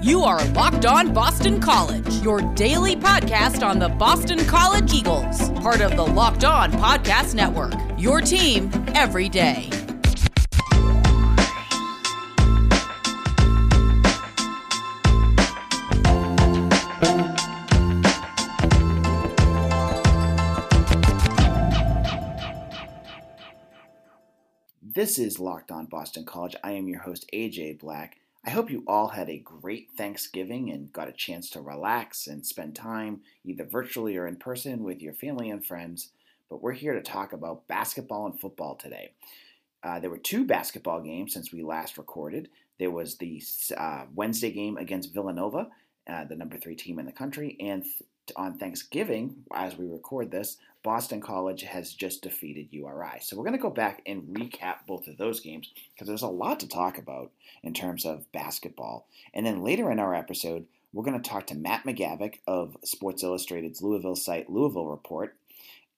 You are Locked On Boston College, your daily podcast on the Boston College Eagles, part of the Locked On Podcast Network. Your team every day. This is Locked On Boston College. I am your host, AJ Black. I hope you all had a great Thanksgiving and got a chance to relax and spend time, either virtually or in person, with your family and friends. But we're here to talk about basketball and football today. Uh, there were two basketball games since we last recorded. There was the uh, Wednesday game against Villanova, uh, the number three team in the country, and th- on Thanksgiving, as we record this, Boston College has just defeated URI. So we're going to go back and recap both of those games because there's a lot to talk about in terms of basketball. And then later in our episode, we're going to talk to Matt McGavick of Sports Illustrated's Louisville site, Louisville Report,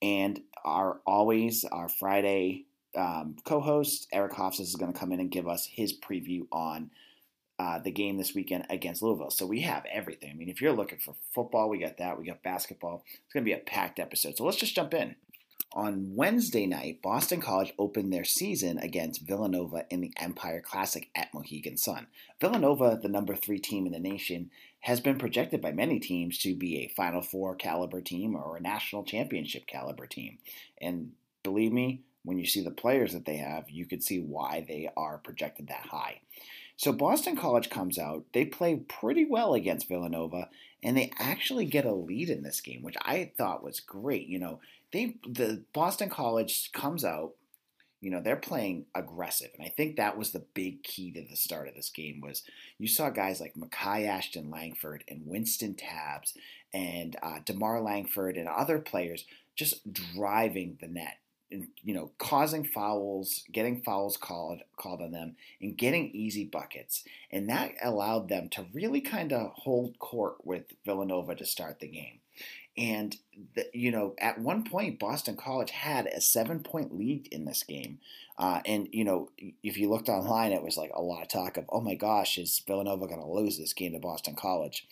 and our always our Friday um, co-host Eric Hofstas is going to come in and give us his preview on uh, the game this weekend against Louisville. So we have everything. I mean, if you're looking for football, we got that. We got basketball. It's going to be a packed episode. So let's just jump in. On Wednesday night, Boston College opened their season against Villanova in the Empire Classic at Mohegan Sun. Villanova, the number three team in the nation, has been projected by many teams to be a Final Four caliber team or a national championship caliber team. And believe me, when you see the players that they have, you could see why they are projected that high. So Boston College comes out, they play pretty well against Villanova, and they actually get a lead in this game, which I thought was great. You know, they the Boston College comes out, you know, they're playing aggressive, and I think that was the big key to the start of this game was you saw guys like Makai Ashton Langford and Wynston Tabbs and uh, DeMarr Langford and other players just driving the net you know, causing fouls, getting fouls called called on them, and getting easy buckets, and that allowed them to really kind of hold court with Villanova to start the game. And the, you know, at one point, Boston College had a seven-point lead in this game, uh, and you know, if you looked online, it was like a lot of talk of, "Oh my gosh, is Villanova going to lose this game to Boston College?"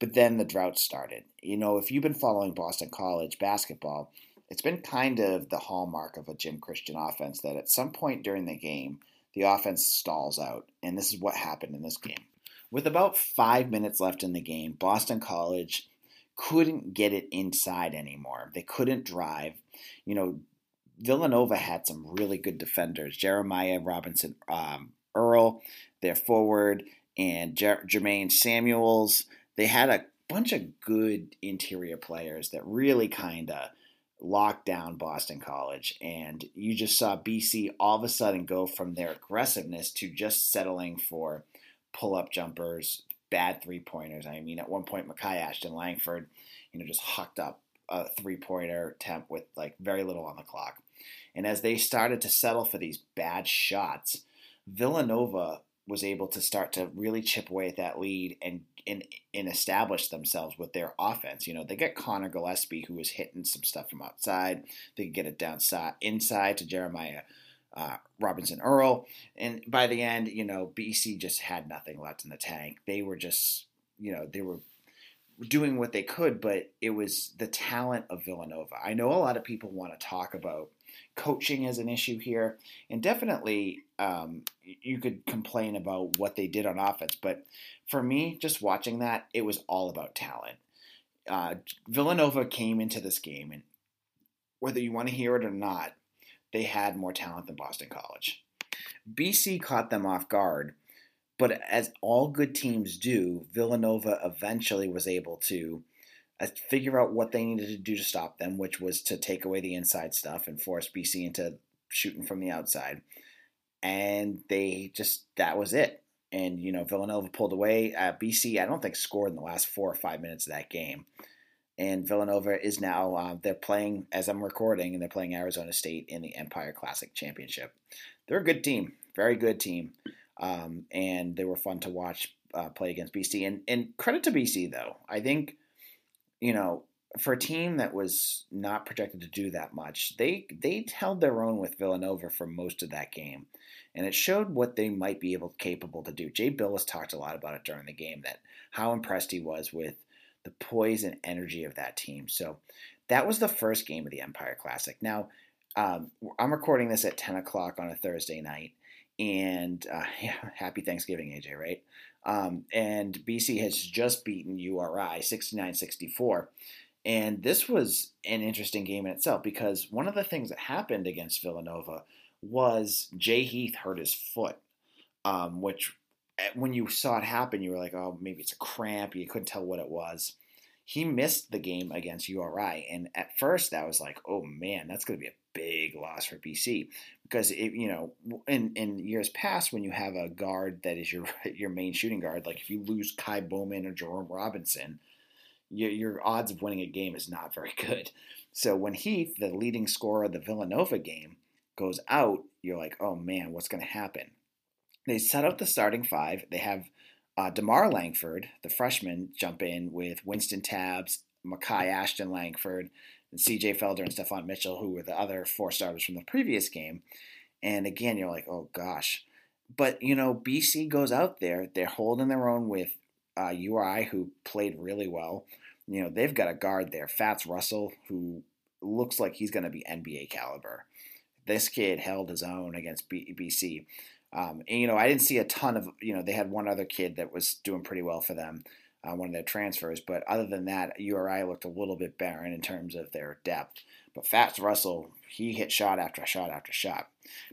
But then the drought started. You know, if you've been following Boston College basketball, it's been kind of the hallmark of a Jim Christian offense that at some point during the game, the offense stalls out. And this is what happened in this game. With about five minutes left in the game, Boston College couldn't get it inside anymore. They couldn't drive. You know, Villanova had some really good defenders. Jeremiah Robinson um, Earl, their forward, and Jer- Jermaine Samuels. They had a bunch of good interior players that really kind of locked down Boston College. And you just saw BC all of a sudden go from their aggressiveness to just settling for pull up jumpers, bad three pointers. I mean, at one point, Makai Ashton Langford, you know, just hucked up a three pointer attempt with like very little on the clock. And as they started to settle for these bad shots, Villanova was able to start to really chip away at that lead and and, and establish themselves with their offense. You know, they get Collin Gillespie who was hitting some stuff from outside. They could get it down inside to Jeremiah uh, Robinson Earl, and by the end, you know, BC just had nothing left in the tank. They were just, you know, they were doing what they could, but it was the talent of Villanova. I know a lot of people want to talk about coaching is an issue here, and definitely um, you could complain about what they did on offense. But for me, just watching that, it was all about talent. Uh, Villanova came into this game, and whether you want to hear it or not, they had more talent than Boston College. BC caught them off guard, but as all good teams do, Villanova eventually was able to figure out what they needed to do to stop them, which was to take away the inside stuff and force BC into shooting from the outside. And they just, that was it. And, you know, Villanova pulled away. Uh, BC, I don't think, scored in the last four or five minutes of that game. And Villanova is now, uh, they're playing, as I'm recording, and they're playing Arizona State in the Empire Classic Championship. They're a good team, very good team. Um, and they were fun to watch uh, play against BC. And, and credit to BC, though. I think you know, for a team that was not projected to do that much, they they held their own with Villanova for most of that game, and it showed what they might be able capable to do. Jay Bilas talked a lot about it during the game that how impressed he was with the poise and energy of that team. So that was the first game of the Empire Classic. Now um, I'm recording this at 10 o'clock on a Thursday night, and uh, yeah, happy Thanksgiving, AJ, right? Um, and BC has just beaten URI 69 64. And this was an interesting game in itself because one of the things that happened against Villanova was Jay Heath hurt his foot, um, which eh, when you saw it happen, you were like, oh, maybe it's a cramp. You couldn't tell what it was. He missed the game against URI. And at first, that was like, oh man, that's going to be a big loss for BC because it, you know in in years past when you have a guard that is your your main shooting guard, like if you lose Ky Bowman or Jerome Robinson, your, your odds of winning a game is not very good. So when Heath, the leading scorer of the Villanova game, goes out, you're like, oh man, what's going to happen? They set up the starting five. They have uh, DeMarr Langford, the freshman, jump in with Wynston Tabbs, Makai Ashton Langford, and CJ Felder and Steffon Mitchell, who were the other four starters from the previous game. And again, you're like, oh gosh. But, you know, BC goes out there. They're holding their own with uh, URI, who played really well. You know, they've got a guard there, Fatts Russell, who looks like he's going to be NBA caliber. This kid held his own against B- BC. Um, and, you know, I didn't see a ton of, you know, they had one other kid that was doing pretty well for them uh, one of their transfers. But other than that, URI looked a little bit barren in terms of their depth. But Fatts Russell, he hit shot after shot after shot.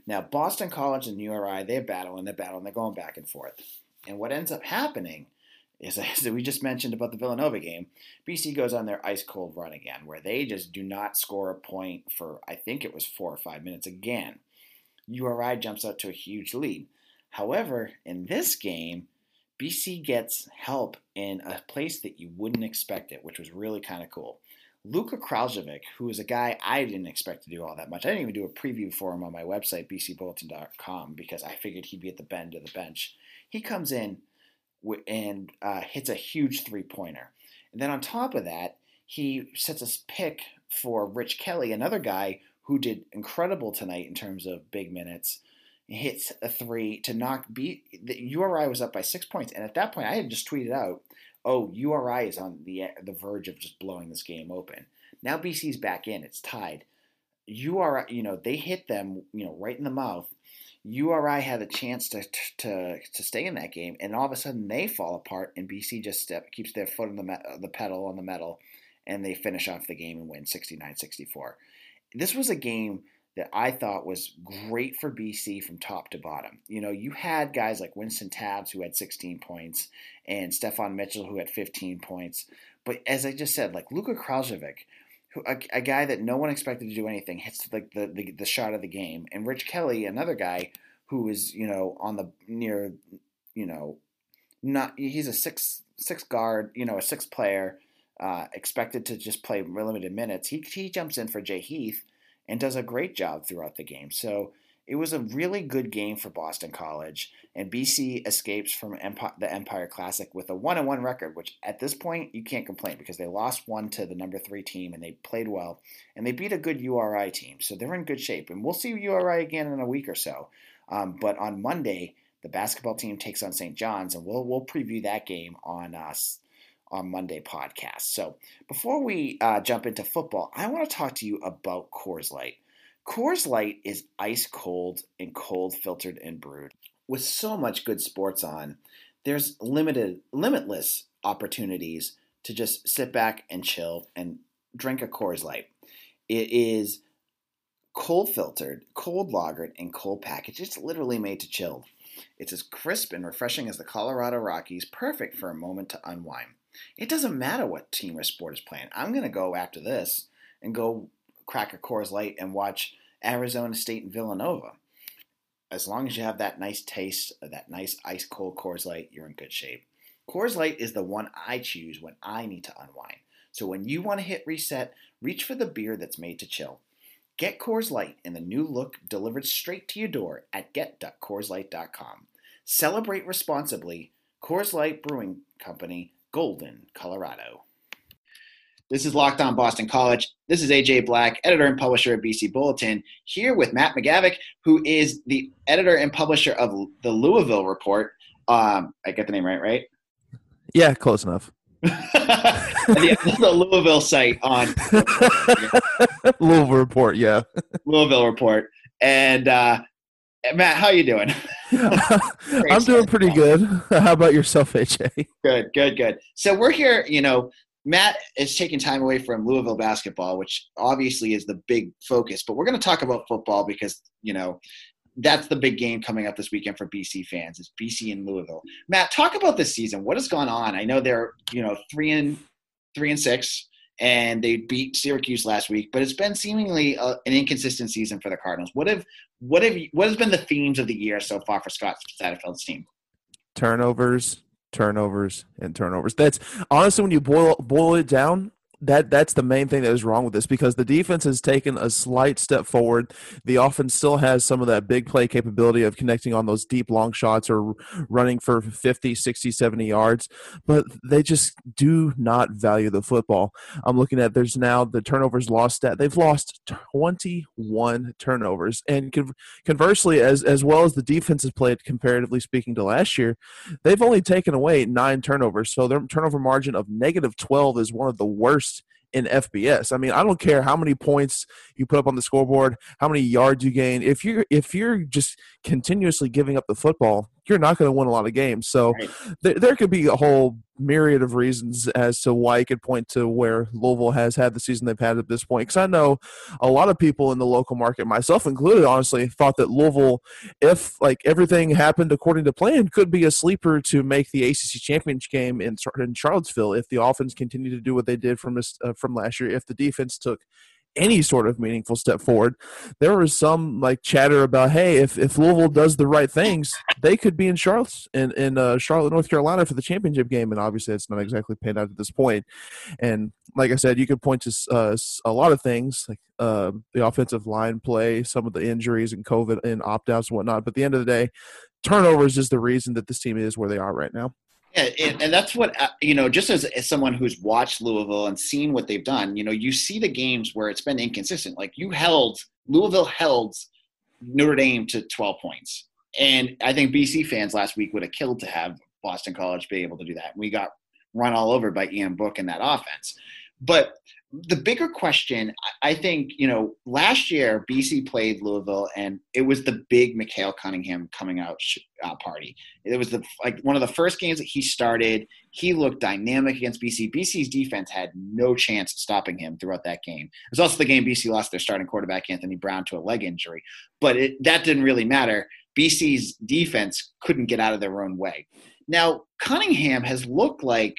Now, Boston College and URI, they're battling, they're battling, they're going back and forth. And what ends up happening is, as we just mentioned about the Villanova game, BC goes on their ice cold run again, where they just do not score a point for, I think it was four or five minutes again. URI jumps out to a huge lead. However, in this game, BC gets help in a place that you wouldn't expect it, which was really kind of cool. Luka Kraljevic, who is a guy I didn't expect to do all that much. I didn't even do a preview for him on my website, bcbulletin.com, because I figured he'd be at the bend of the bench. He comes in and uh, hits a huge three pointer. And then on top of that, he sets a pick for Rich Kelly, another guy who did incredible tonight in terms of big minutes hits a three to knock beat the URI was up by six points, and at that point I had just tweeted out, "Oh, URI is on the the verge of just blowing this game open." Now BC's back in; it's tied. URI, you know, they hit them, you know, right in the mouth. URI had a chance to to to stay in that game, and all of a sudden they fall apart, and BC just step, keeps their foot on the the pedal on the metal, and they finish off the game and win 69-64. This was a game that I thought was great for BC from top to bottom. You know, you had guys like Wynston Tabbs who had 16 points and Steffon Mitchell who had 15 points. But as I just said, like Luka Kraljevic, who, a, a, guy that no one expected to do anything, hits like the, the, the shot of the game. And Rich Kelly, another guy who is, you know, on the near, you know, not he's a six six guard, you know, a six player, uh, expected to just play limited minutes. He he jumps in for Jay Heath and does a great job throughout the game. So it was a really good game for Boston College, and BC escapes from Empire, the Empire Classic with a one-on-one record, which at this point you can't complain because they lost one to the number three team and they played well, and they beat a good URI team, so they're in good shape. And we'll see URI again in a week or so. Um, but on Monday, the basketball team takes on St. John's, and we'll we'll preview that game on us on Monday podcast. So before we uh, jump into football, I want to talk to you about Coors Light. Coors Light is ice cold and cold filtered and brewed. With so much good sports on, there's limited, limitless opportunities to just sit back and chill and drink a Coors Light. It is cold filtered, cold lagered, and cold packaged. It's literally made to chill. It's as crisp and refreshing as the Colorado Rockies, perfect for a moment to unwind. It doesn't matter what team or sport is playing. I'm going to go after this and go crack a Coors Light and watch Arizona State and Villanova. As long as you have that nice taste, that nice ice cold Coors Light, you're in good shape. Coors Light is the one I choose when I need to unwind. So when you want to hit reset, reach for the beer that's made to chill. Get Coors Light in the new look delivered straight to your door at get.coorslight.com. Celebrate responsibly. Coors Light Brewing Company, Golden, Colorado. This is Locked On Boston College. This is AJ Black, editor and publisher of BC Bulletin, here with Matt McGavick, who is the editor and publisher of the Louisville Report. Um, I get the name right, right? Yeah, close enough. the, the, Louisville site on Louisville Report, yeah. Louisville Report. And uh, Eh, Matt, how you doing? I'm doing pretty good. How about yourself, AJ? Good, good, good. So we're here, you know, Matt is taking time away from Louisville basketball, which obviously is the big focus. But we're going to talk about football because you know that's the big game coming up this weekend for BC fans. It's BC and Louisville. Matt, talk about this season. What has gone on? I know they're you know three and three and six, and they beat Syracuse last week, but it's been seemingly a, an inconsistent season for the Cardinals. What have what have what has been the themes of the year so far for Scott Satterfield's team? Turnovers, turnovers and turnovers. That's honestly when you boil boil it down, that that's the main thing that is wrong with this because the defense has taken a slight step forward. The offense still has some of that big play capability of connecting on those deep long shots or running for 50, 60, 70 yards, but they just do not value the football. I'm looking at there's now the turnovers lost stat. They've lost 21 turnovers. And conversely as as well as the defense has played comparatively speaking to last year, they've only taken away 9 turnovers. So their turnover margin of negative 12 is one of the worst in FBS. I mean, I don't care how many points you put up on the scoreboard, how many yards you gain. If you're if you're just continuously giving up the football, you're not going to win a lot of games. So right. th- there could be a whole myriad of reasons as to why you could point to where Louisville has had the season they've had at this point. Because I know a lot of people in the local market, myself included, honestly, thought that Louisville, if like everything happened according to plan, could be a sleeper to make the ACC championship game in, in Charlottesville if the offense continued to do what they did from uh, from last year. If the defense took any sort of meaningful step forward. There was some like chatter about, hey, if, if Louisville does the right things, they could be in Charlotte in in uh, Charlotte, North Carolina for the championship game. And obviously, it's not exactly panned out at this point. And like I said, you could point to uh, a lot of things like uh, the offensive line play, some of the injuries and COVID and opt outs and whatnot. But at the end of the day, turnovers is the reason that this team is where they are right now. And, and that's what uh, you know. Just as, as someone who's watched Louisville and seen what they've done, you know, you see the games where it's been inconsistent. Like you held Louisville held Notre Dame to 12 points, and I think BC fans last week would have killed to have Boston College be able to do that. We got run all over by Ian Book in that offense, but the bigger question, I think, you know, last year BC played Louisville, and it was the big Mikael Cunningham coming out uh, party. It was the like one of the first games that he started. He looked dynamic against BC. BC's defense had no chance of stopping him throughout that game. It was also the game BC lost their starting quarterback Anthony Brown to a leg injury, but it, that didn't really matter. BC's defense couldn't get out of their own way. Now Cunningham has looked like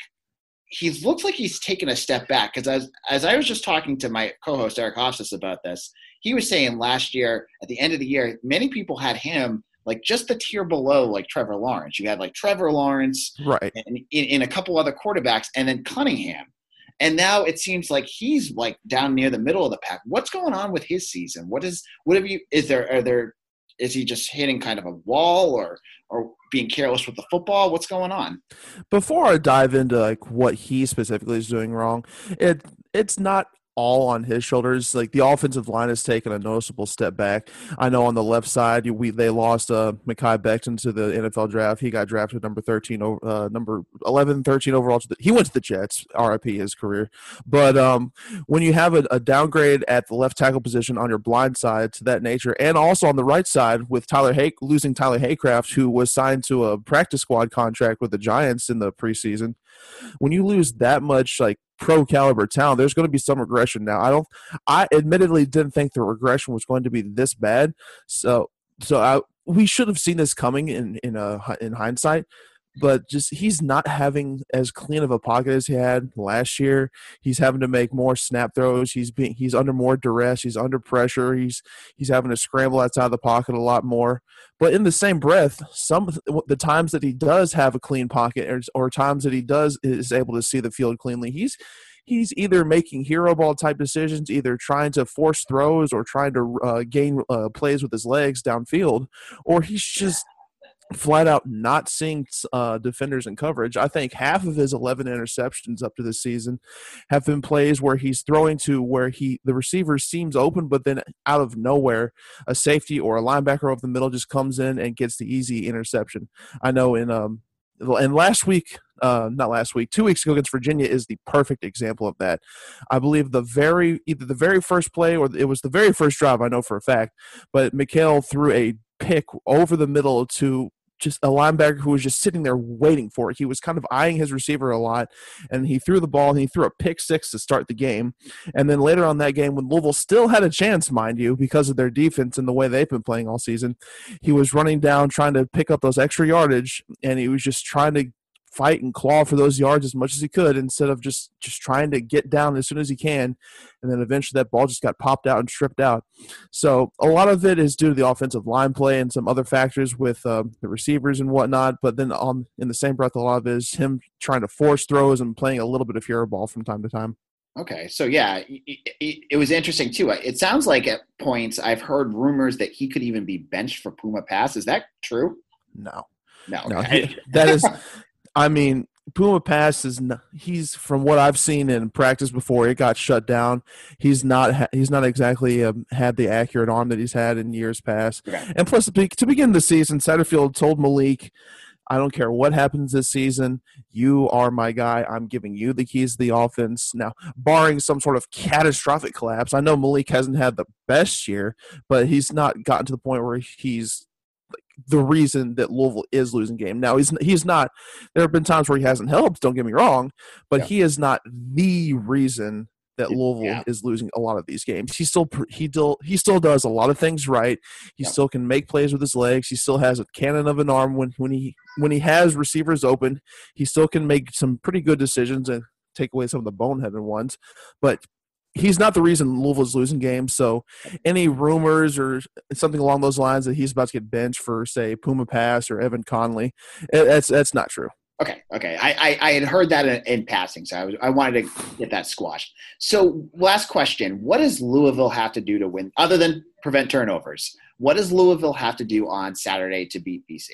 he looks like he's taken a step back because as as I was just talking to my co-host Eric Hofstas about this, he was saying last year at the end of the year, many people had him like just the tier below like Trevor Lawrence. You had like Trevor Lawrence, right, and in, in a couple other quarterbacks, and then Cunningham. And now it seems like he's like down near the middle of the pack. What's going on with his season? What is what have you? Is there are there is he just hitting kind of a wall or or being careless with the football? What's going on? Before I dive into like what he specifically is doing wrong, it it's not all on his shoulders. Like the offensive line has taken a noticeable step back. I know on the left side, we they lost uh, Mekhi Becton to the NFL draft. He got drafted number thirteen, uh, number 11, 13 overall. The, he went to the Jets. RIP his career. But um, when you have a, a, downgrade at the left tackle position on your blind side to that nature, and also on the right side with Tyler Hay losing Tyler Haycraft, who was signed to a practice squad contract with the Giants in the preseason. When you lose that much like pro caliber talent, there's going to be some regression. Now, I don't. I admittedly didn't think the regression was going to be this bad. So, so I we should have seen this coming in in uh, a in hindsight but just he's not having as clean of a pocket as he had last year. He's having to make more snap throws. He's being he's under more duress. He's under pressure. He's he's having to scramble outside the pocket a lot more. But in the same breath, some the times that he does have a clean pocket or, or times that he does is able to see the field cleanly, he's he's either making hero ball type decisions, either trying to force throws or trying to uh, gain uh, plays with his legs downfield, or he's just flat out not seeing uh, defenders in coverage. I think half of his 11 interceptions up to this season have been plays where he's throwing to where he the receiver seems open, but then out of nowhere, a safety or a linebacker over the middle just comes in and gets the easy interception. I know in um and last week, uh, not last week, two weeks ago against Virginia is the perfect example of that. I believe the very either the very first play or it was the very first drive. I know for a fact, but Mikhail threw a pick over the middle to just a linebacker who was just sitting there waiting for it. He was kind of eyeing his receiver a lot, and he threw the ball and he threw a pick six to start the game. And then later on that game, when Louisville still had a chance, mind you, because of their defense and the way they've been playing all season, he was running down trying to pick up those extra yardage, and he was just trying to fight and claw for those yards as much as he could instead of just just trying to get down as soon as he can and then eventually that ball just got popped out and stripped out so a lot of it is due to the offensive line play and some other factors with uh, the receivers and whatnot but then on in the same breath a lot of it is him trying to force throws and playing a little bit of hero ball from time to time Okay, so yeah, it, it, was interesting too. It sounds like at points I've heard rumors that he could even be benched for Puma Pass. Is that true? No, no, okay. no. He, that is I mean, Puma Pass is not, he's from what I've seen in practice before it got shut down. He's not he's not exactly um, had the accurate arm that he's had in years past. Okay. And plus, to begin the season, Satterfield told Malik, "I don't care what happens this season. You are my guy. I'm giving you the keys to the offense." Now, barring some sort of catastrophic collapse, I know Malik hasn't had the best year, but he's not gotten to the point where he's the reason that Louisville is losing game. Now he's he's not. There have been times where he hasn't helped. Don't get me wrong, but yeah. he is not the reason that Louisville yeah. is losing a lot of these games. He still he still he still does a lot of things right. He yeah. still can make plays with his legs. He still has a cannon of an arm when when he when he has receivers open. He still can make some pretty good decisions and take away some of the boneheaded ones. But he's not the reason Louisville's losing games. So any rumors or something along those lines that he's about to get benched for, say, Puma Pass or Evan Conley, eh, that's that's not true. Okay, okay. I, I, I had heard that in, in, passing, so I, was, I wanted to get that squashed. So, last question: What does Louisville have to do to win, other than prevent turnovers? What does Louisville have to do on Saturday to beat BC?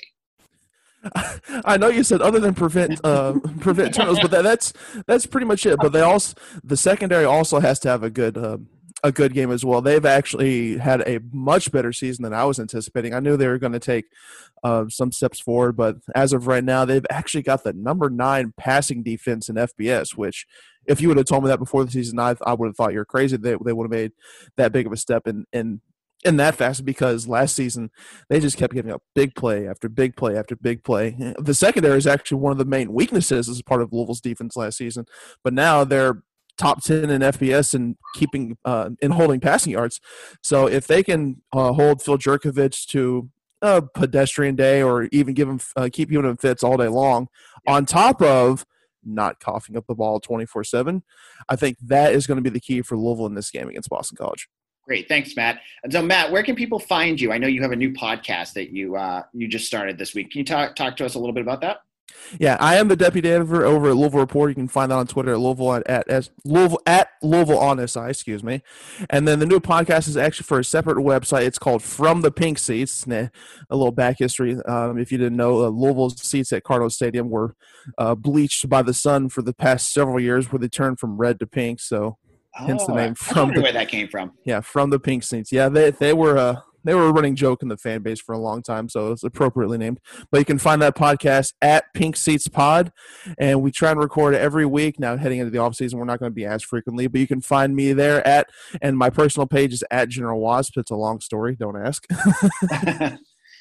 I know you said other than prevent uh, prevent turnovers, but that, that's that's pretty much it. But they also the secondary also has to have a good uh, a good game as well. They've actually had a much better season than I was anticipating. I knew they were going to take uh, some steps forward, but as of right now, they've actually got the number nine passing defense in FBS. Which, if you would have told me that before the season, I, I would have thought you're crazy. They they would have made that big of a step in in in that fast because last season they just kept giving up big play after big play after big play. The secondary is actually one of the main weaknesses as part of Louisville's defense last season, but now they're top 10 in FBS and keeping uh, in holding passing yards. So if they can uh, hold Phil Jurkovec to a pedestrian day or even give him uh, keep giving him fits all day long on top of not coughing up the ball 24-7 i think that is going to be the key for louisville in this game against boston college Great, thanks, Matt. And so, Matt, where can people find you? I know you have a new podcast that you uh, you just started this week. Can you talk talk to us a little bit about that? Yeah, I am the deputy editor over at Louisville Report. You can find that on Twitter at Louisville at, at, Louisville at Louisville on SI, excuse me. And then the new podcast is actually for a separate website. It's called From the Pink Seats. a little back history. Um, if you didn't know, uh, Louisville's seats at Cardinal Stadium were uh, bleached by the sun for the past several years, where they turned from red to pink. So hence the oh, name from the, where that came from. Yeah, from the Pink Seats. Yeah, they they were uh they were a running joke in the fan base for a long time, so it's appropriately named. But you can find that podcast at Pink Seats Pod, and we try and record every week. Now, heading into the off season, we're not going to be as frequently, but you can find me there at and my personal page is at General Wasp. It's a long story, don't ask.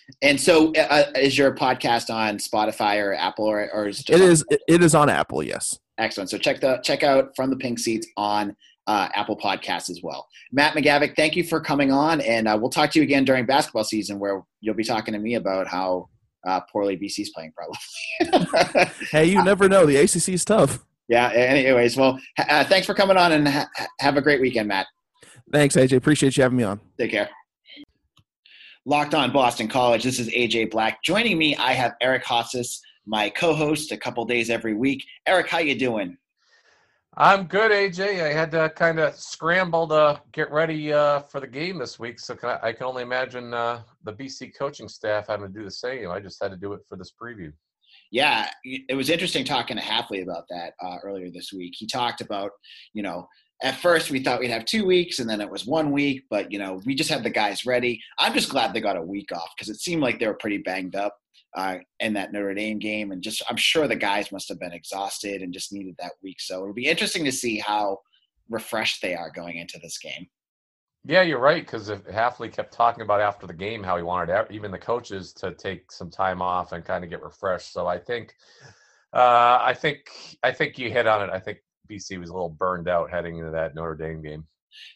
and so, uh, uh, is your podcast on Spotify or Apple, or, or is it, it is it is on Apple? Yes. Excellent. So check the check out from the pink seats on uh, Apple Podcasts as well. Matt McGavick, thank you for coming on, and uh, we'll talk to you again during basketball season, where you'll be talking to me about how uh, poorly BC's playing, probably. hey, you never know. The ACC is tough. Yeah. Anyways, well, uh, thanks for coming on, and ha- have a great weekend, Matt. Thanks, AJ. Appreciate you having me on. Take care. Locked on Boston College. This is AJ Black. Joining me, I have Eric Haase, my co-host, a couple days every week. Eric, how you doing? I'm good, AJ. I had to kind of scramble to get ready uh, for the game this week, so can I, I, can only imagine uh, the BC coaching staff having to do the same. I just had to do it for this preview. Yeah, it was interesting talking to Hafley about that uh, earlier this week. He talked about, you know, at first we thought we'd have two weeks and then it was one week, but you know, we just had the guys ready. I'm just glad they got a week off because it seemed like they were pretty banged up uh, in that Notre Dame game, and just I'm sure the guys must have been exhausted and just needed that week. So it'll be interesting to see how refreshed they are going into this game. Yeah, you're right. Because if Hafley kept talking about after the game how he wanted even the coaches to take some time off and kind of get refreshed. So I think, uh, I think, I think you hit on it. I think BC was a little burned out heading into that Notre Dame game.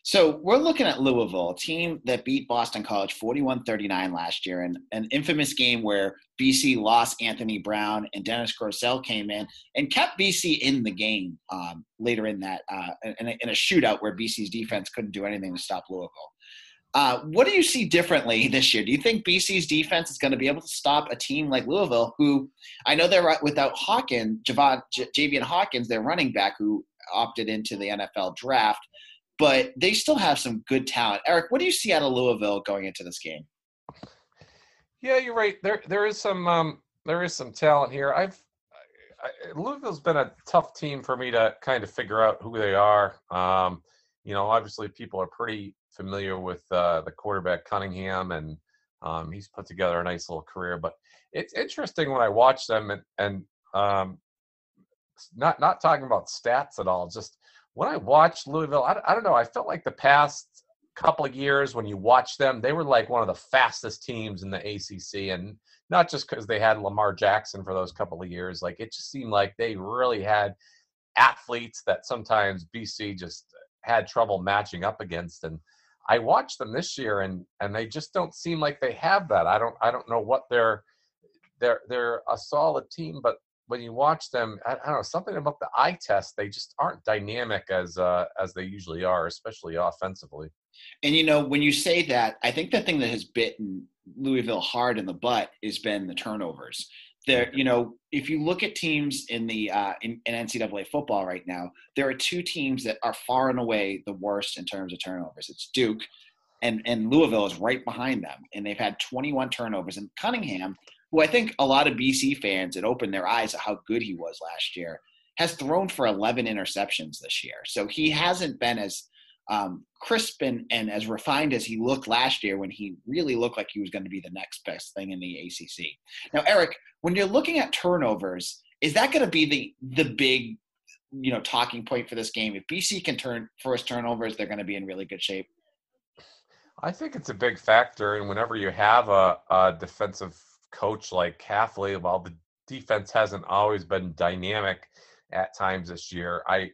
So we're looking at Louisville, a team that beat Boston College 41-39 last year, and an infamous game where BC lost Anthony Brown and Dennis Grosel came in and kept BC in the game um, later in that uh, in, a, in, a, shootout where BC's defense couldn't do anything to stop Louisville. Uh, what do you see differently this year? Do you think BC's defense is going to be able to stop a team like Louisville, who I know they're without Hawkins, Javon, J- Javian Hawkins, their running back, who opted into the NFL draft but they still have some good talent. Eric, what do you see out of Louisville going into this game? Yeah, you're right. There there is some um, there is some talent here. I've I, Louisville's been a tough team for me to kind of figure out who they are. Um, you know, obviously people are pretty familiar with uh, the quarterback Cunningham, and um, he's put together a nice little career. But it's interesting when I watch them, and and um, not not talking about stats at all, just when I watched Louisville, I, I don't know. I felt like the past couple of years when you watch them, they were like one of the fastest teams in the ACC, and not just because they had Lamar Jackson for those couple of years. Like it just seemed like they really had athletes that sometimes BC just had trouble matching up against. And I watched them this year, and and they just don't seem like they have that. I don't I don't know what they're they're they're a solid team, but when you watch them, I, I, don't know something about the eye test. They just aren't dynamic as uh, as they usually are, especially offensively. And you know, when you say that, I think the thing that has bitten Louisville hard in the butt has been the turnovers. There, you know, if you look at teams in the uh, in, in NCAA football right now, there are two teams that are far and away the worst in terms of turnovers. It's Duke, and and Louisville is right behind them, and they've had 21 turnovers. And Cunningham who I think a lot of BC fans had opened their eyes at how good he was last year, has thrown for 11 interceptions this year. So he hasn't been as um, crisp and, and as refined as he looked last year when he really looked like he was going to be the next best thing in the ACC. Now, Eric, when you're looking at turnovers, is that going to be the the big you know talking point for this game? If BC can turn first turnovers, they're going to be in really good shape. I think it's a big factor, and whenever you have a, a defensive coach like Hafley, while the defense hasn't always been dynamic at times this year, I,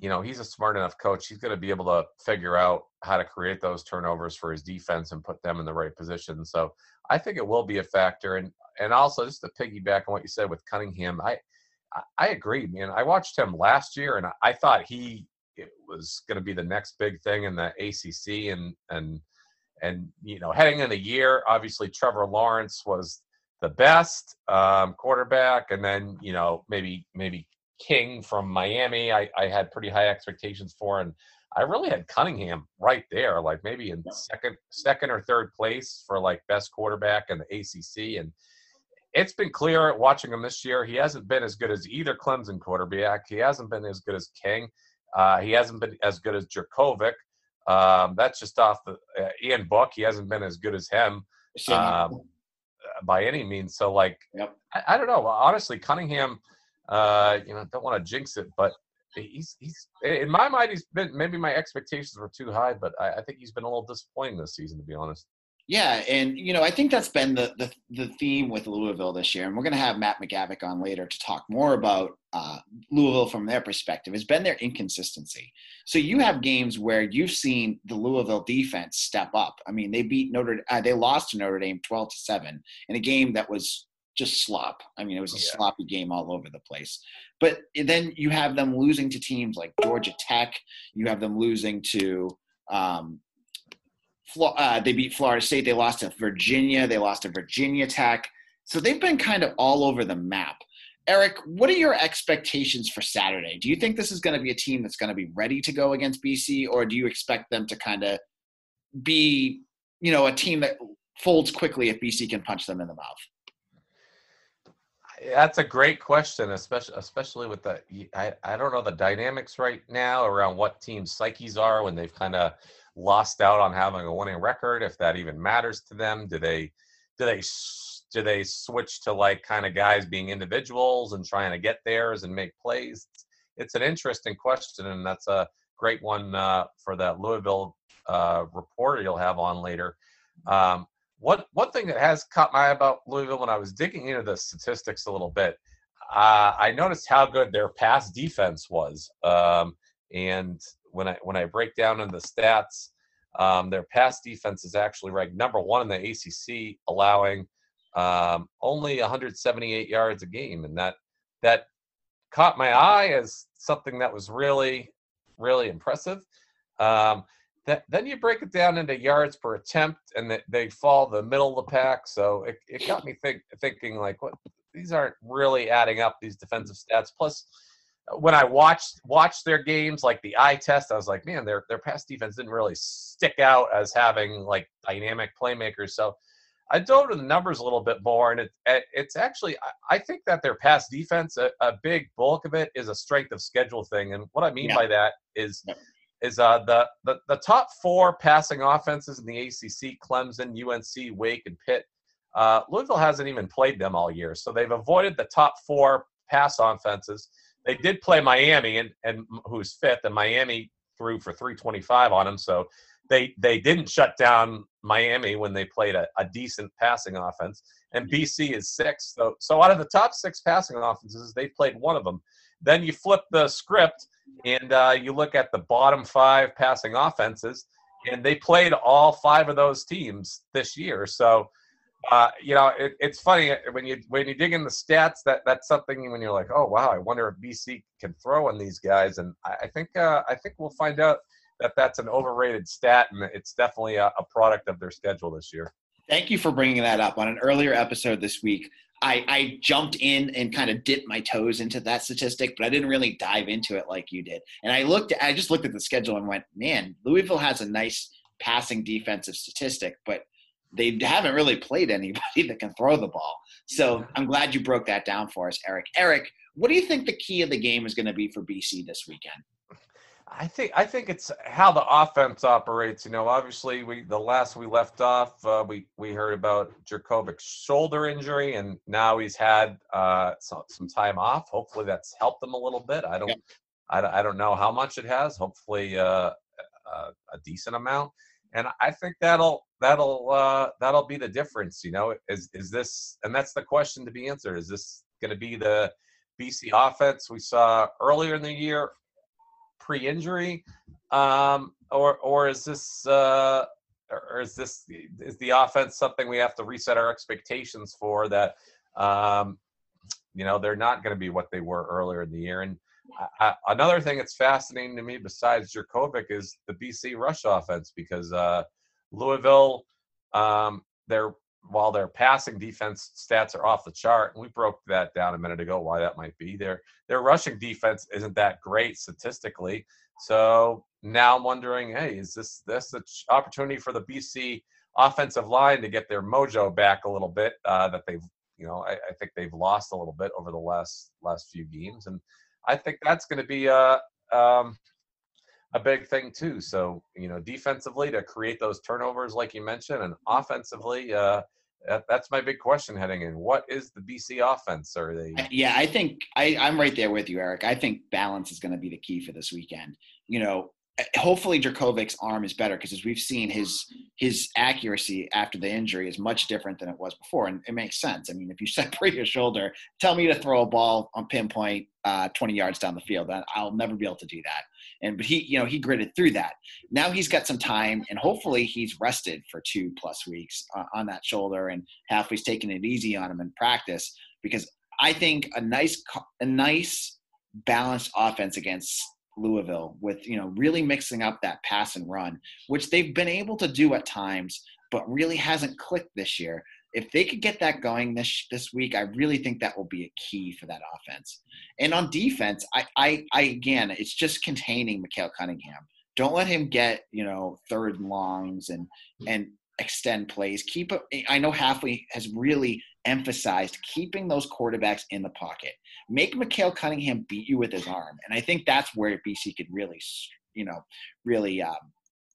you know, he's a smart enough coach. He's going to be able to figure out how to create those turnovers for his defense and put them in the right position. So I think it will be a factor. And and also just to piggyback on what you said with Cunningham, I I agree, man. I watched him last year, and I thought he was going to be the next big thing in the ACC, and and and you know, heading in the year, obviously Trevor Lawrence was the best um, quarterback, and then you know maybe maybe King from Miami. I, I had pretty high expectations for, and I really had Cunningham right there, like maybe in second second or third place for like best quarterback in the ACC, and it's been clear watching him this year. He hasn't been as good as either Clemson quarterback. He hasn't been as good as King. Uh, he hasn't been as good as Jurkovec. Um, that's just off the uh, Ian Book. He hasn't been as good as him um, by any means. So, like, yep. I, I, don't know. Honestly, Cunningham, uh, you know, don't want to jinx it, but he's he's in my mind he's been maybe my expectations were too high, but I, I think he's been a little disappointing this season, to be honest. Yeah, and you know, I think that's been the the, the theme with Louisville this year, and we're going to have Matt McGavick on later to talk more about uh, Louisville from their perspective. Has been their inconsistency. So you have games where you've seen the Louisville defense step up. I mean, they beat Notre, uh, they lost to Notre Dame twelve to seven in a game that was just slop. I mean, it was a yeah. sloppy game all over the place. But then you have them losing to teams like Georgia Tech. You have them losing to um, uh, they beat Florida State. They lost to Virginia. They lost to Virginia Tech. So they've been kind of all over the map. Eric, what are your expectations for Saturday? Do you think this is going to be a team that's going to be ready to go against BC, or do you expect them to kind of be, you know, a team that folds quickly if BC can punch them in the mouth? That's a great question, especially especially with the I, I don't know the dynamics right now around what team psyches are when they've kind of lost out on having a winning record. If that even matters to them, do they do they do they switch to like kind of guys being individuals and trying to get theirs and make plays? It's an interesting question, and that's a great one uh, for that Louisville uh, reporter you'll have on later. Um, one one thing that has caught my eye about Louisville when I was digging into the statistics a little bit, uh, I noticed how good their pass defense was. Um, and when I when I break down in the stats, um, their pass defense is actually ranked number one in the ACC, allowing um, only 178 yards a game, and that that caught my eye as something that was really really impressive. Um, that, then you break it down into yards per attempt, and they, they fall the middle of the pack. So it, it got me think, thinking like, what these aren't really adding up these defensive stats. Plus, when I watched watched their games, like the eye test, I was like, man, their their pass defense didn't really stick out as having like dynamic playmakers. So I dove into the numbers a little bit more, and it, it's actually I think that their pass defense, a, a, big bulk of it is a strength of schedule thing, and what I mean yeah. by that is yeah is uh, the, the the top four passing offenses in the ACC: Clemson, UNC, Wake, and Pitt. Uh, Louisville hasn't even played them all year, so they've avoided the top four pass offenses. They did play Miami, and, and who's fifth, and Miami threw for 325 on them. So they they didn't shut down Miami when they played a, a decent passing offense. And BC is sixth. So so out of the top six passing offenses, they played one of them. Then you flip the script and uh, you look at the bottom five passing offenses, and they played all five of those teams this year. So, uh, you know, it, it's funny uh, when you when you dig in the stats. That that's something when you're like, oh wow, I wonder if BC can throw on these guys. And I, I think uh, I think we'll find out that that's an overrated stat, and it's definitely a, a product of their schedule this year. Thank you for bringing that up. On an earlier episode this week, I, I jumped in and kind of dipped my toes into that statistic, but I didn't really dive into it like you did. And I looked, I just looked at the schedule and went, man, Louisville has a nice passing defensive statistic, but they haven't really played anybody that can throw the ball. So I'm glad you broke that down for us, Eric. Eric, what do you think the key of the game is going to be for BC this weekend? I think I think it's how the offense operates. You know, obviously, we the last we left off, uh, we we heard about Jurkovec's shoulder injury, and now he's had uh, some, some time off. Hopefully, that's helped him a little bit. I don't, I, I don't know how much it has. Hopefully, uh, a, a decent amount. And I think that'll that'll uh, that'll be the difference. You know, is is this? And that's the question to be answered. Is this going to be the BC offense we saw earlier in the year, pre-injury, um, or or is this uh, or is this is the offense something we have to reset our expectations for that? Um, you know, they're not going to be what they were earlier in the year. And I, another thing that's fascinating to me, besides Jurkovec, is the BC rush offense because uh, Louisville, um, they're while their passing defense stats are off the chart, and we broke that down a minute ago why that might be. Their their rushing defense isn't that great statistically. So now I'm wondering, hey, is this this an opportunity for the BC offensive line to get their mojo back a little bit uh, that they've you know I, I, think they've lost a little bit over the last last few games, and I think that's going to be a um, a big thing too. So you know, defensively to create those turnovers, like you mentioned, and offensively, uh, that, that's my big question heading in. What is the BC offense? Are they? Yeah, I think I, I'm right there with you, Eric. I think balance is going to be the key for this weekend. You know, eh, hopefully Jurkovec's arm is better because as we've seen his his accuracy after the injury is much different than it was before and it makes sense i mean if you separate your shoulder tell me to throw a ball on pinpoint uh, 20 yards down the field i'll never be able to do that and but he you know he gritted through that now he's got some time and hopefully he's rested for two plus weeks uh, on that shoulder and Hafley's taking it easy on him in practice because i think a nice a nice balanced offense against Louisville with you know really mixing up that pass and run, which they've been able to do at times, but really hasn't clicked this year. If they could get that going this this week, I really think that will be a key for that offense. And on defense, I I, I again, it's just containing Mikael Cunningham. Don't let him get you know third and longs and and extend plays. Keep. I know Hafley has really emphasized keeping those quarterbacks in the pocket. Make Mikael Cunningham beat you with his arm, and I think that's where BC could really, you know, really um,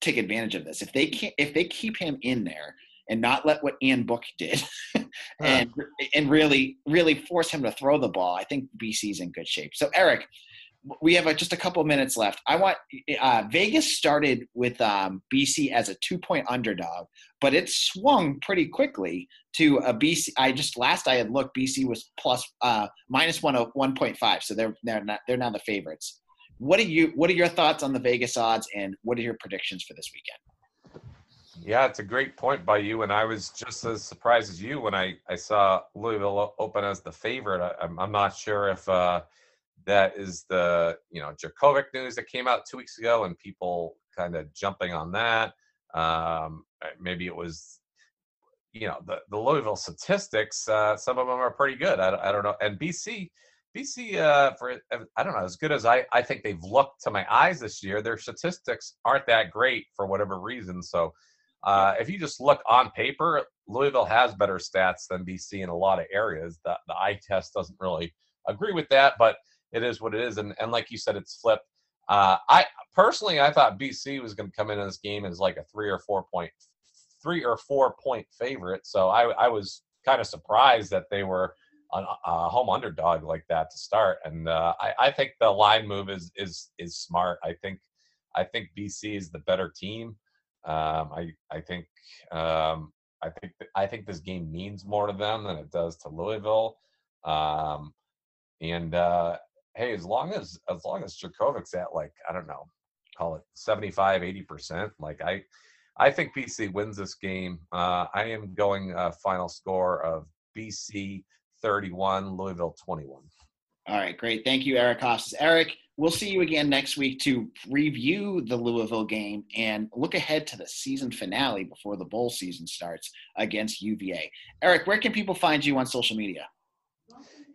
take advantage of this. If they can if they keep him in there and not let what Ian Book did, and and really really force him to throw the ball, I think BC's in good shape. So Eric, we have a, just a couple minutes left. I want uh, Vegas started with um, BC as a two point underdog, but it swung pretty quickly to a BC. I just last I had looked, BC was plus uh, minus one oh, one point five, so they're they're not they're now the favorites. What are you? What are your thoughts on the Vegas odds, and what are your predictions for this weekend? Yeah, it's a great point by you, and I was just as surprised as you when I I saw Louisville open as the favorite. I, am I'm not sure if. Uh, that is the you know Jurkovec news that came out two weeks ago, and people kind of jumping on that. Um, maybe it was you know the the Louisville statistics. Uh, some of them are pretty good. I, I don't know. And BC, BC uh, for I don't know as good as I I think they've looked to my eyes this year. Their statistics aren't that great for whatever reason. So. Uh, if you just look on paper, Louisville has better stats than BC in a lot of areas. The, the eye test doesn't really agree with that, but it is what it is. And and like you said, it's flipped. Uh, I personally, I thought BC was going to come in this game as like a three or four point, three or four point favorite. So I, I was kind of surprised that they were a, a home underdog like that to start. And uh, I, I think the line move is is is smart. I think I think BC is the better team. Um, I I think um, I think I think this game means more to them than it does to Louisville. Um, and uh, hey, as long as as long as Jurkovec's at like I don't know, call it 75, 80 percent, like I I think BC wins this game. Uh, I am going a final score of BC 31, Louisville 21. All right, great. Thank you, Eric Hofstas. Eric, we'll see you again next week to review the Louisville game and look ahead to the season finale before the bowl season starts against UVA. Eric, where can people find you on social media?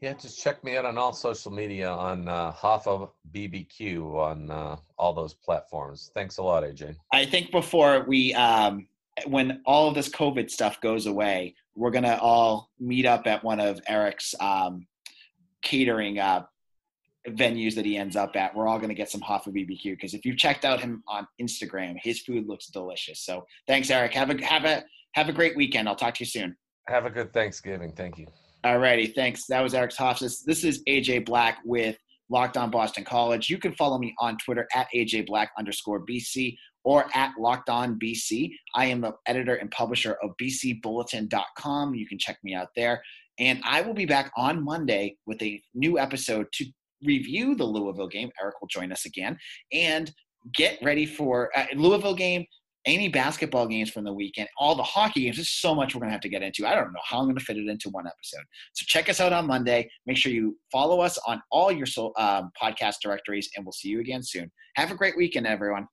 Yeah, just check me out on all social media on uh, Hoffa BBQ on uh, all those platforms. Thanks a lot, AJ. I think before we, um, when all of this COVID stuff goes away, we're gonna all meet up at one of Eric's um, catering uh, venues that he ends up at. We're all gonna get some Hoffa BBQ because if you've checked out him on Instagram, his food looks delicious. So thanks, Eric. Have a have a have a great weekend. I'll talk to you soon. Have a good Thanksgiving. Thank you. Alrighty, thanks. That was Eric Hofstas. This is AJ Black with Locked On Boston College. You can follow me on Twitter at AJ Black underscore BC or at Locked On BC. I am the editor and publisher of BCBulletin.com. You can check me out there. And I will be back on Monday with a new episode to review the Louisville game. Eric will join us again and get ready for uh, Louisville game any basketball games from the weekend, all the hockey games. There's so much we're going to have to get into. I don't know how I'm going to fit it into one episode. So check us out on Monday. Make sure you follow us on all your um, podcast directories, and we'll see you again soon. Have a great weekend, everyone.